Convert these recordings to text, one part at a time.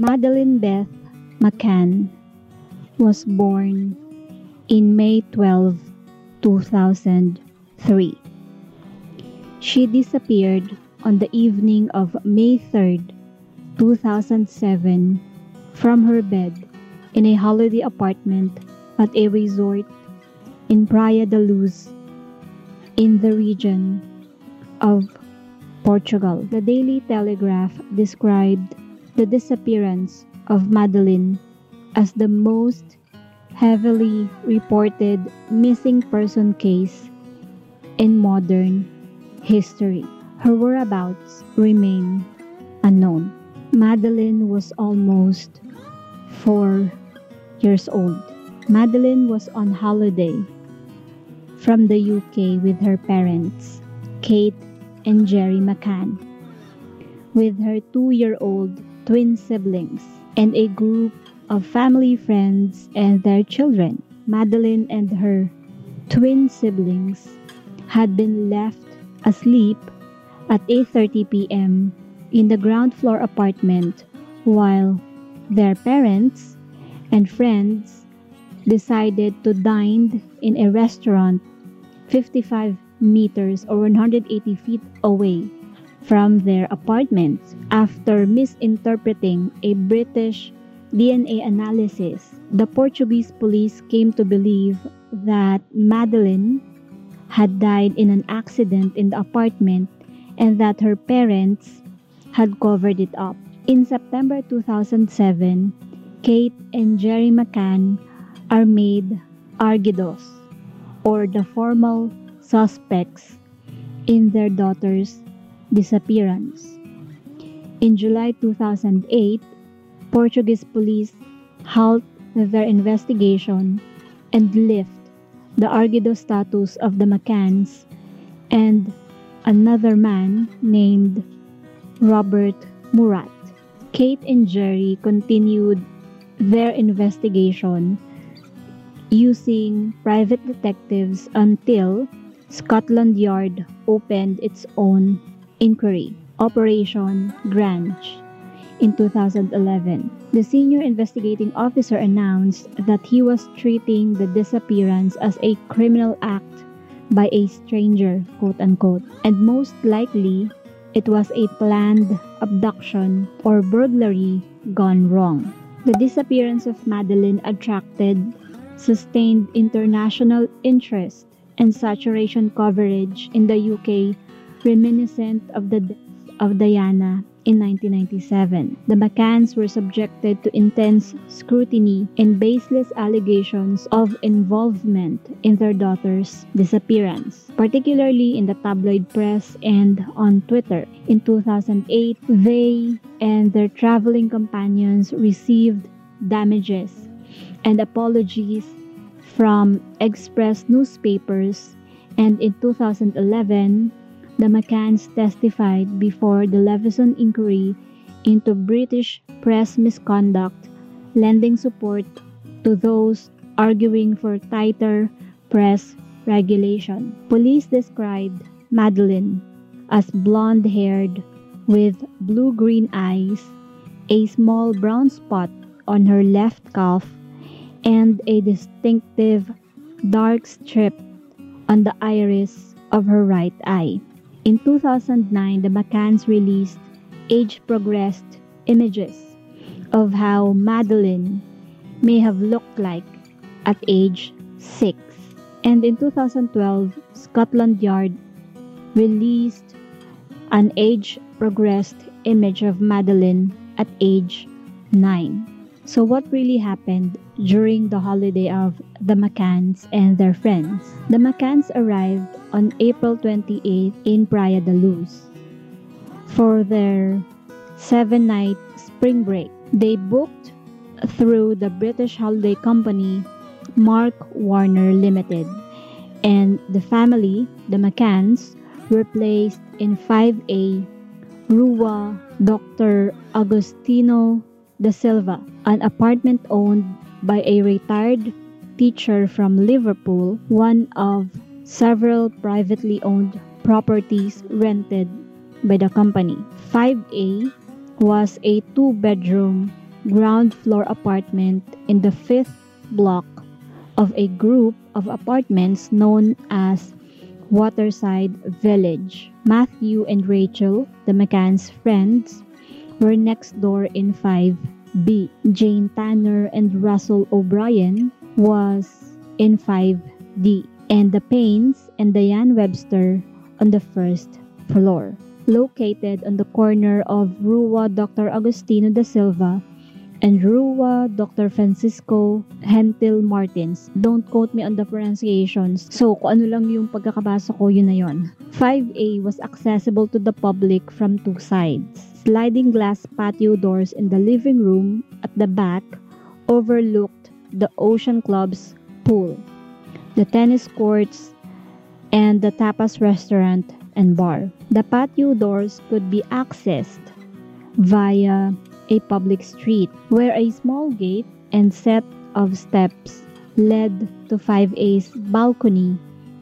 Madeline Beth McCann was born in May 12, 2003. She disappeared on the evening of May 3, 2007, from her bed in a holiday apartment at a resort in Praia da Luz in the region of Portugal. The Daily Telegraph described the disappearance of Madeline as the most heavily reported missing person case in modern history. Her whereabouts remain unknown. Madeline was almost four years old. Madeline was on holiday from the UK with her parents, Kate and Jerry McCann, with her two year old twin siblings, and a group of family friends and their children. Madeline and her twin siblings had been left asleep at 8:30 p.m. in the ground floor apartment while their parents and friends decided to dine in a restaurant 55 meters or 180 feet away from their apartments after misinterpreting a British DNA analysis. The Portuguese police came to believe that Madeline had died in an accident in the apartment and that her parents had covered it up. In September 2007, Kate and Jerry McCann are made argidos or the formal suspects in their daughter's disappearance. In July 2008, Portuguese police halt their investigation and lift the Argido status of the McCanns and another man named Robert Murat. Kate and Jerry continued their investigation using private detectives until Scotland Yard opened its own inquiry, Operation Grange, in 2011. The senior investigating officer announced that he was treating the disappearance as a criminal act by a stranger, quote unquote, and most likely it was a planned abduction or burglary gone wrong. The disappearance of Madeline attracted sustained international interest and saturation coverage in the UK reminiscent of the death of Diana in 1997. The McCanns were subjected to intense scrutiny and baseless allegations of involvement in their daughter's disappearance, particularly in the tabloid press and on Twitter. In 2008, they and their traveling companions received damages and apologies from Express newspapers, and in 2011, the McCanns testified before the Leveson inquiry into British press misconduct, lending support to those arguing for tighter press regulation. Police described Madeline as blonde haired with blue green eyes, a small brown spot on her left calf, and a distinctive dark strip on the iris of her right eye. In 2009, the McCanns released age progressed images of how Madeline may have looked like at age 6. And in 2012, Scotland Yard released an age progressed image of Madeline at age 9. So, what really happened during the holiday of the McCanns and their friends? The McCanns arrived on April 28 in Praia da Luz for their seven night spring break. They booked through the British holiday company Mark Warner Limited, and the family, the McCanns, were placed in 5A Rua Dr. Agostino da Silva, an apartment owned by a retired teacher from Liverpool, one of several privately owned properties rented by the company. 5A was a two bedroom ground floor apartment in the fifth block of a group of apartments known as Waterside Village. Matthew and Rachel, the McCann's friends, were next door in 5B. Jane Tanner and Russell O'Brien was in 5D. And the Paynes and Diane Webster on the first floor. Located on the corner of Rua Dr. Agustino da Silva and Rua Dr. Francisco Hentil Martins. Don't quote me on the pronunciations. So, kung ano lang yung pagkakabasa ko, yun na yun. 5A was accessible to the public from two sides. Sliding glass patio doors in the living room at the back overlooked the Ocean Club's pool, the tennis courts, and the tapas restaurant and bar. The patio doors could be accessed via a public street where a small gate and set of steps led to 5A's balcony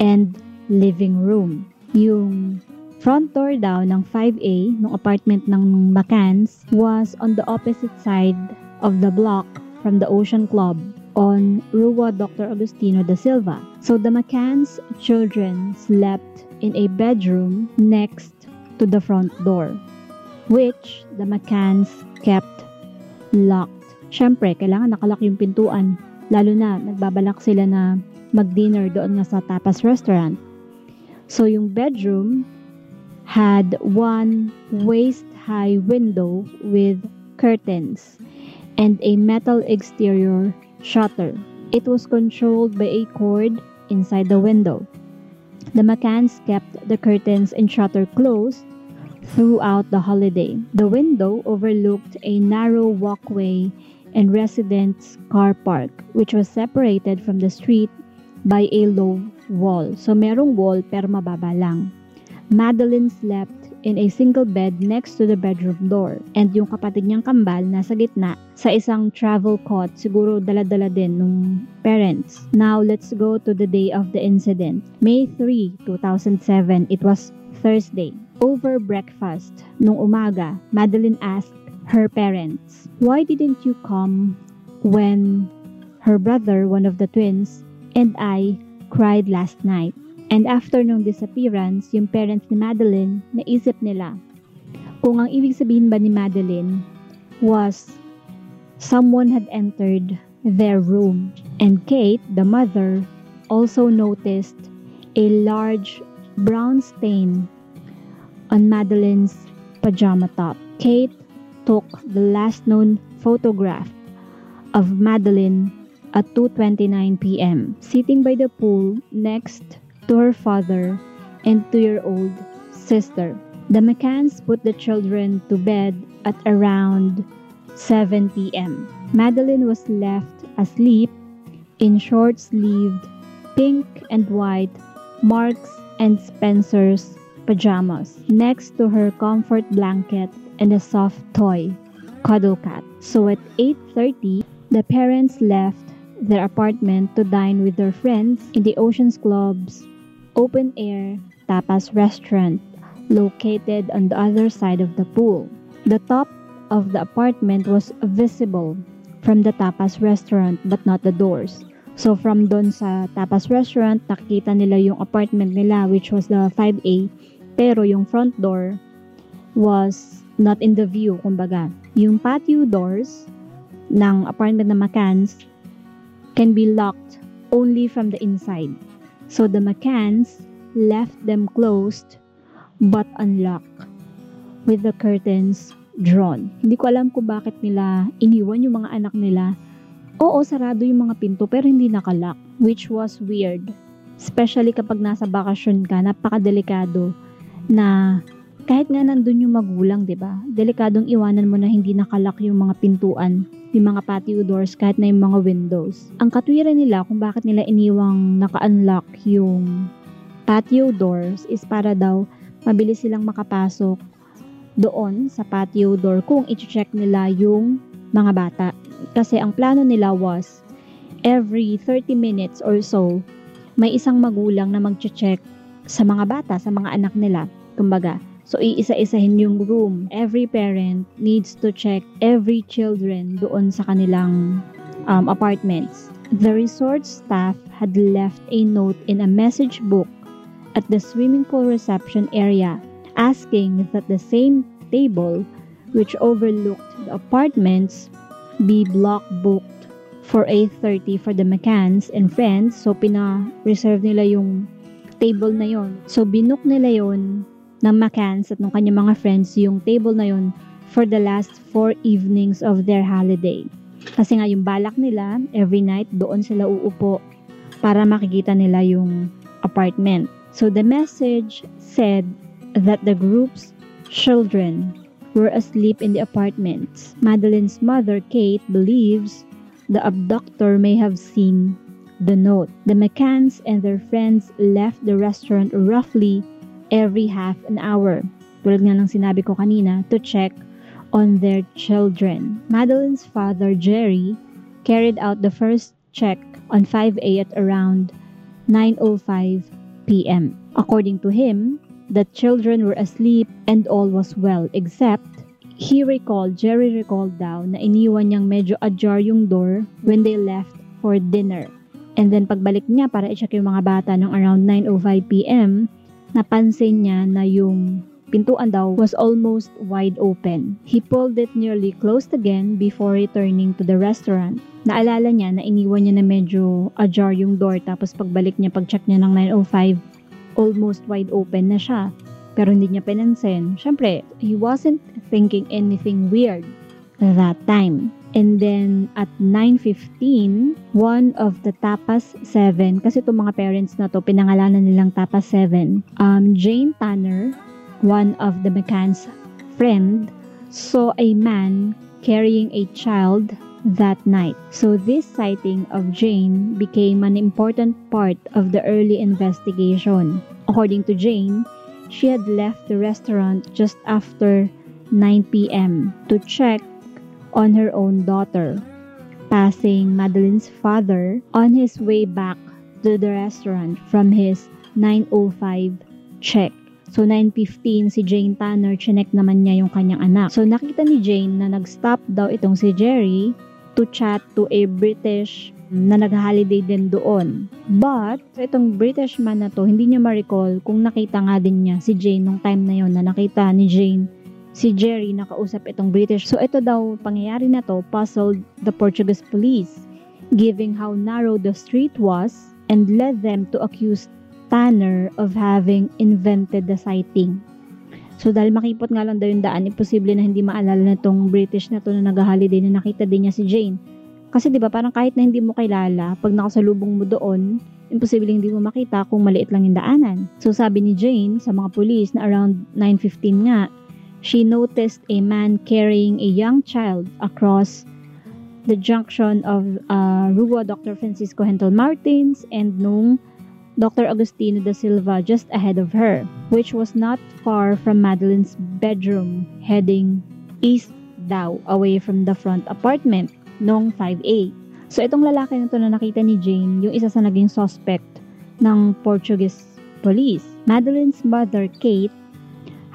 and living room. Yung front door daw ng 5A, ng apartment ng McCanns, was on the opposite side of the block from the Ocean Club on Rua Dr. Agustino da Silva. So the McCann's children slept in a bedroom next to the front door, which the McCanns kept locked. Siyempre, kailangan nakalock yung pintuan. Lalo na, nagbabalak sila na mag-dinner doon nga sa tapas restaurant. So, yung bedroom had one waist-high window with curtains and a metal exterior shutter. It was controlled by a cord inside the window. The McCanns kept the curtains and shutter closed throughout the holiday. The window overlooked a narrow walkway and residents' car park, which was separated from the street by a low wall. So merong wall pero mababa lang. Madeline slept in a single bed next to the bedroom door and yung kapatid niyang kambal nasa gitna sa isang travel cot siguro dala-dala din nung parents. Now let's go to the day of the incident. May 3, 2007. It was Thursday. Over breakfast, nung umaga, Madeline asked her parents, Why didn't you come when her brother, one of the twins, and I cried last night? And after nung disappearance, yung parents ni Madeline, naisip nila kung ang ibig sabihin ba ni Madeline was someone had entered their room. And Kate, the mother, also noticed a large brown stain on Madeline's pajama top. Kate took the last known photograph of Madeline at 2:29 p.m. sitting by the pool next to her father and two-year-old sister. The McCanns put the children to bed at around 7 p.m. Madeline was left asleep in short-sleeved pink and white Marks and Spencer's pajamas next to her comfort blanket and a soft toy, Cuddle Cat. So at 8.30, the parents left their apartment to dine with their friends in the Oceans Club's open-air tapas restaurant located on the other side of the pool. The top of the apartment was visible from the tapas restaurant but not the doors. So from doon sa tapas restaurant, nakita nila yung apartment nila which was the 5A pero yung front door was not in the view, kumbaga. Yung patio doors ng apartment na McCanns can be locked only from the inside. So the McCanns left them closed but unlocked with the curtains drawn. Hindi ko alam kung bakit nila iniwan yung mga anak nila. Oo, sarado yung mga pinto pero hindi nakalock, which was weird. Especially kapag nasa bakasyon ka, napakadelikado na kahit nga nandun yung magulang, 'di ba? Delikadong iwanan mo na hindi nakalak yung mga pintuan, yung mga patio doors, kahit na yung mga windows. Ang katwiran nila kung bakit nila iniwang naka-unlock yung patio doors is para daw mabilis silang makapasok doon sa patio door kung i-check nila yung mga bata. Kasi ang plano nila was every 30 minutes or so, may isang magulang na mag-check sa mga bata, sa mga anak nila kumbaga, So, iisa-isahin yung room. Every parent needs to check every children doon sa kanilang um, apartments. The resort staff had left a note in a message book at the swimming pool reception area asking that the same table which overlooked the apartments be block booked for 8.30 for the McCanns and friends. So, pina-reserve nila yung table na yon. So, binook nila yon ng McCanns at ng kanyang mga friends yung table na yon for the last four evenings of their holiday. Kasi nga yung balak nila, every night doon sila uupo para makikita nila yung apartment. So the message said that the group's children were asleep in the apartments. Madeline's mother, Kate, believes the abductor may have seen the note. The McCanns and their friends left the restaurant roughly every half an hour. Tulad nga ng sinabi ko kanina, to check on their children. Madeline's father, Jerry, carried out the first check on 5A at around 9.05 p.m. According to him, the children were asleep and all was well except he recalled, Jerry recalled daw na iniwan niyang medyo ajar yung door when they left for dinner. And then pagbalik niya para i-check yung mga bata ng around 9.05 p.m., napansin niya na yung pintuan daw was almost wide open. He pulled it nearly closed again before returning to the restaurant. Naalala niya na iniwan niya na medyo ajar yung door tapos pagbalik niya, pag-check niya ng 9.05, almost wide open na siya. Pero hindi niya pinansin. Siyempre, he wasn't thinking anything weird that time. And then at 9.15, one of the Tapas 7, kasi itong mga parents na to, pinangalanan nilang Tapas 7, um, Jane Tanner, one of the McCann's friend, saw a man carrying a child that night. So this sighting of Jane became an important part of the early investigation. According to Jane, she had left the restaurant just after 9 p.m. to check on her own daughter, passing Madeline's father on his way back to the restaurant from his 9.05 check. So 9.15 si Jane Tanner, chinek naman niya yung kanyang anak. So nakita ni Jane na nag-stop daw itong si Jerry to chat to a British na nag-holiday din doon. But, itong British man na to, hindi niya ma-recall kung nakita nga din niya si Jane nung time na yon na nakita ni Jane si Jerry nakausap itong British. So ito daw, pangyayari na to, puzzled the Portuguese police, giving how narrow the street was and led them to accuse Tanner of having invented the sighting. So dahil makipot nga lang daw yung daan, imposible na hindi maalala na itong British na to na nag-holiday na nakita din niya si Jane. Kasi 'di ba parang kahit na hindi mo kilala, pag nakasalubong mo doon, imposible hindi mo makita kung maliit lang yung daanan. So sabi ni Jane sa mga pulis na around 9:15 nga, she noticed a man carrying a young child across the junction of uh, Rua Dr. Francisco Hentel Martins and nung Dr. Agustino da Silva just ahead of her, which was not far from Madeline's bedroom, heading east daw, away from the front apartment nung 5A. So itong lalaki na to na nakita ni Jane, yung isa sa naging suspect ng Portuguese police. Madeline's mother, Kate,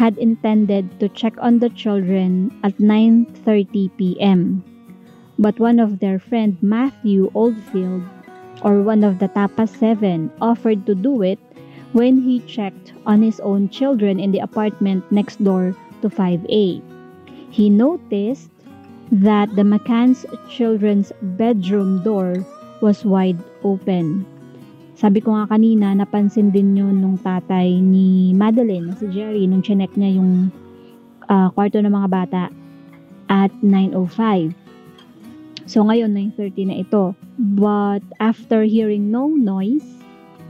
had intended to check on the children at 9:30 p.m. But one of their friend Matthew Oldfield or one of the Tapa 7 offered to do it when he checked on his own children in the apartment next door to 5A. He noticed that the McCann's children's bedroom door was wide open. Sabi ko nga kanina, napansin din yun nung tatay ni Madeline, si Jerry, nung chinek niya yung uh, kwarto ng mga bata at 9.05. So ngayon, 9.30 na ito. But after hearing no noise,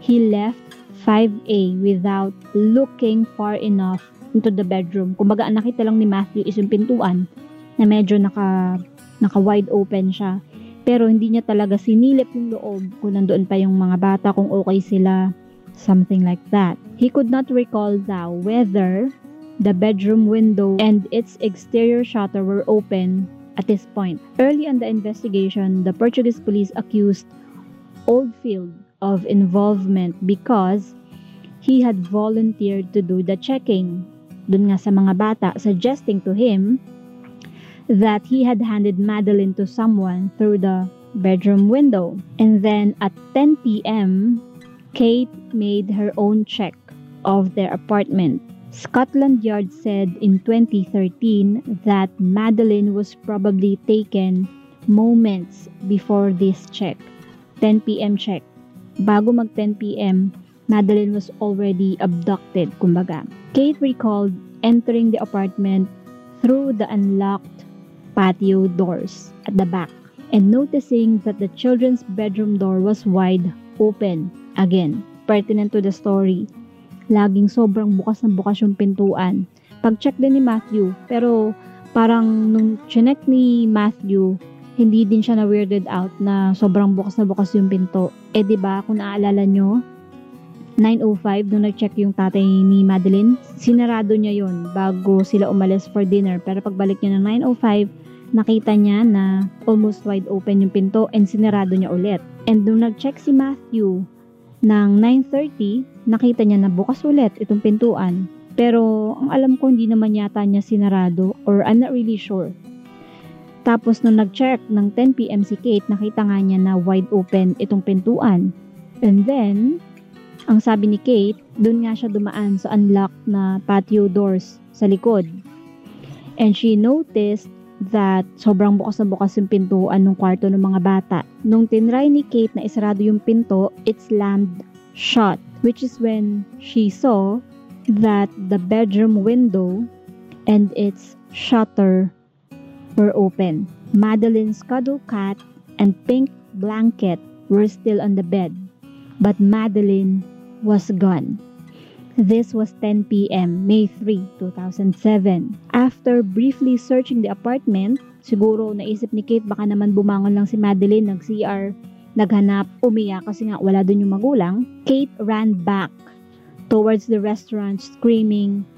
he left 5A without looking far enough into the bedroom. Kumbaga, nakita lang ni Matthew is yung pintuan na medyo naka, naka wide open siya. Pero hindi niya talaga sinilip yung loob kung nandoon pa yung mga bata, kung okay sila, something like that. He could not recall now whether the bedroom window and its exterior shutter were open at this point. Early in the investigation, the Portuguese police accused Oldfield of involvement because he had volunteered to do the checking. dun nga sa mga bata, suggesting to him that he had handed Madeline to someone through the bedroom window. And then at 10 p.m., Kate made her own check of their apartment. Scotland Yard said in 2013 that Madeline was probably taken moments before this check. 10 p.m. check. Bago mag 10 p.m., Madeline was already abducted, kumbaga. Kate recalled entering the apartment through the unlocked patio doors at the back and noticing that the children's bedroom door was wide open. Again, pertinent to the story. Laging sobrang bukas na bukas yung pintuan. Pag-check din ni Matthew, pero parang nung chinek ni Matthew, hindi din siya na weirded out na sobrang bukas na bukas yung pinto. Eh 'di ba kung naaalala nyo, 9.05 nung nag-check yung tatay ni Madeline, sinarado niya yon bago sila umalis for dinner. Pero pagbalik niya ng 9.05, nakita niya na almost wide open yung pinto and sinarado niya ulit. And nung nag-check si Matthew ng 9.30, nakita niya na bukas ulit itong pintuan. Pero ang alam ko hindi naman yata niya sinarado or I'm not really sure. Tapos nung nag-check ng 10pm si Kate, nakita nga niya na wide open itong pintuan. And then, ang sabi ni Kate, doon nga siya dumaan sa unlocked na patio doors sa likod. And she noticed that sobrang bukas na bukas yung pintuan ng kwarto ng mga bata. Nung tinry ni Kate na isarado yung pinto, it slammed shut, which is when she saw that the bedroom window and its shutter were open. Madeline's cuddle cat and pink blanket were still on the bed, but Madeline was gone. This was 10 p.m., May 3, 2007. After briefly searching the apartment, siguro naisip ni Kate baka naman bumangon lang si Madeline nag-CR, naghanap, umiyak kasi nga wala doon yung magulang. Kate ran back towards the restaurant screaming,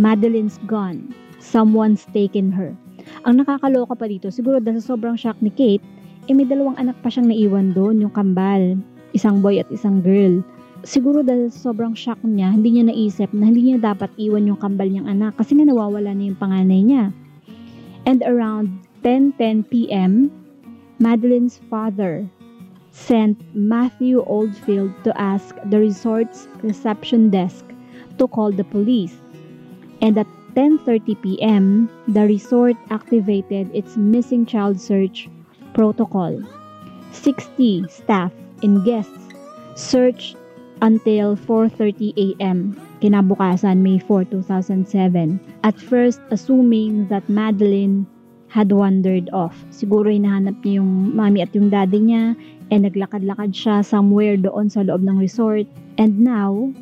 Madeline's gone. Someone's taken her. Ang nakakaloka pa dito, siguro dahil sa sobrang shock ni Kate, eh may dalawang anak pa siyang naiwan doon, yung kambal. Isang boy at isang girl siguro dahil sobrang shock niya, hindi niya naisip na hindi niya dapat iwan yung kambal niyang anak kasi nga nawawala na yung panganay niya. And around 10.10 p.m., Madeline's father sent Matthew Oldfield to ask the resort's reception desk to call the police. And at 10.30 p.m., the resort activated its missing child search protocol. 60 staff and guests searched until 4.30 a.m. kinabukasan May 4, 2007. At first, assuming that Madeline had wandered off. Siguro hinahanap niya yung mami at yung daddy niya and naglakad-lakad siya somewhere doon sa loob ng resort. And now,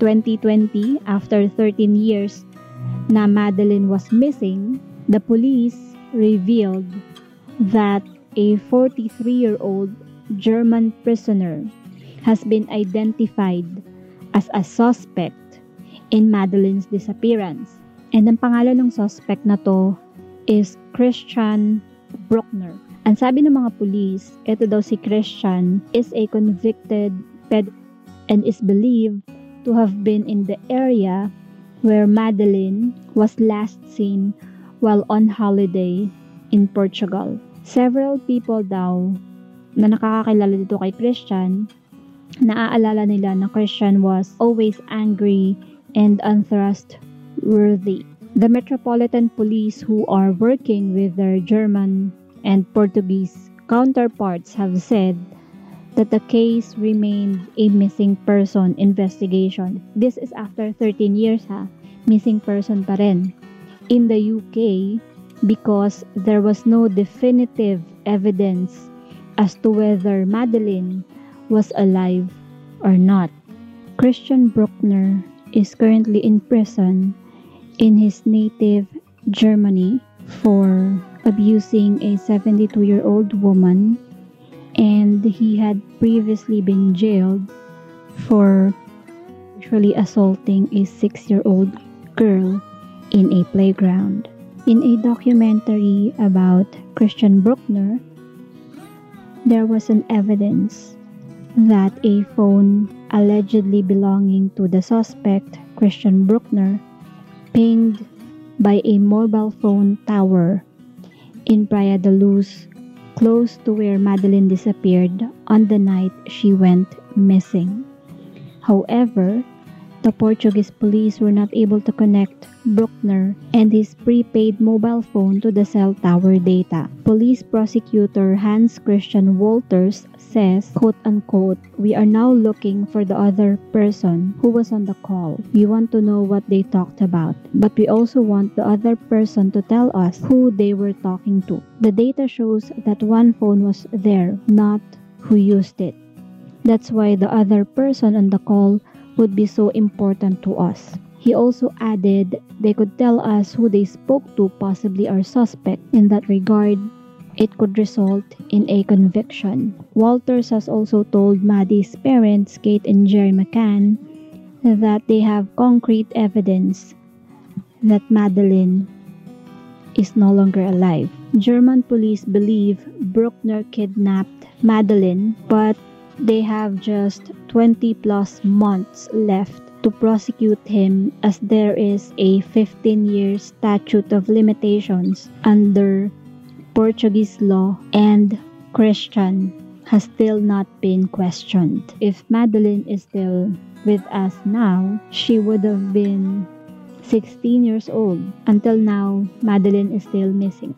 2020, after 13 years na Madeline was missing, the police revealed that a 43-year-old German prisoner has been identified as a suspect in Madeline's disappearance. And ang pangalan ng suspect na to is Christian Bruckner. Ang sabi ng mga pulis, ito daw si Christian is a convicted ped and is believed to have been in the area where Madeline was last seen while on holiday in Portugal. Several people daw na nakakakilala dito kay Christian naaalala nila na Christian was always angry and untrustworthy. The Metropolitan Police who are working with their German and Portuguese counterparts have said that the case remained a missing person investigation. This is after 13 years ha, missing person pa rin. In the UK, because there was no definitive evidence as to whether Madeline was alive or not. Christian Bruckner is currently in prison in his native Germany for abusing a 72 year old woman, and he had previously been jailed for sexually assaulting a six year old girl in a playground. In a documentary about Christian Bruckner, there was an evidence that a phone allegedly belonging to the suspect, Christian Bruckner, pinged by a mobile phone tower in Praia da Luz, close to where Madeline disappeared on the night she went missing. However, the Portuguese police were not able to connect Bruckner and his prepaid mobile phone to the cell tower data. Police prosecutor Hans Christian Walters says, quote unquote, we are now looking for the other person who was on the call. We want to know what they talked about, but we also want the other person to tell us who they were talking to. The data shows that one phone was there, not who used it. That's why the other person on the call would be so important to us. He also added they could tell us who they spoke to, possibly our suspect. In that regard, it could result in a conviction. Walters has also told Maddie's parents, Kate and Jerry McCann, that they have concrete evidence that Madeline is no longer alive. German police believe Bruckner kidnapped Madeline, but they have just 20 plus months left to prosecute him as there is a 15 year statute of limitations under Portuguese law and Christian has still not been questioned. If Madeline is still with us now, she would have been 16 years old. Until now, Madeline is still missing.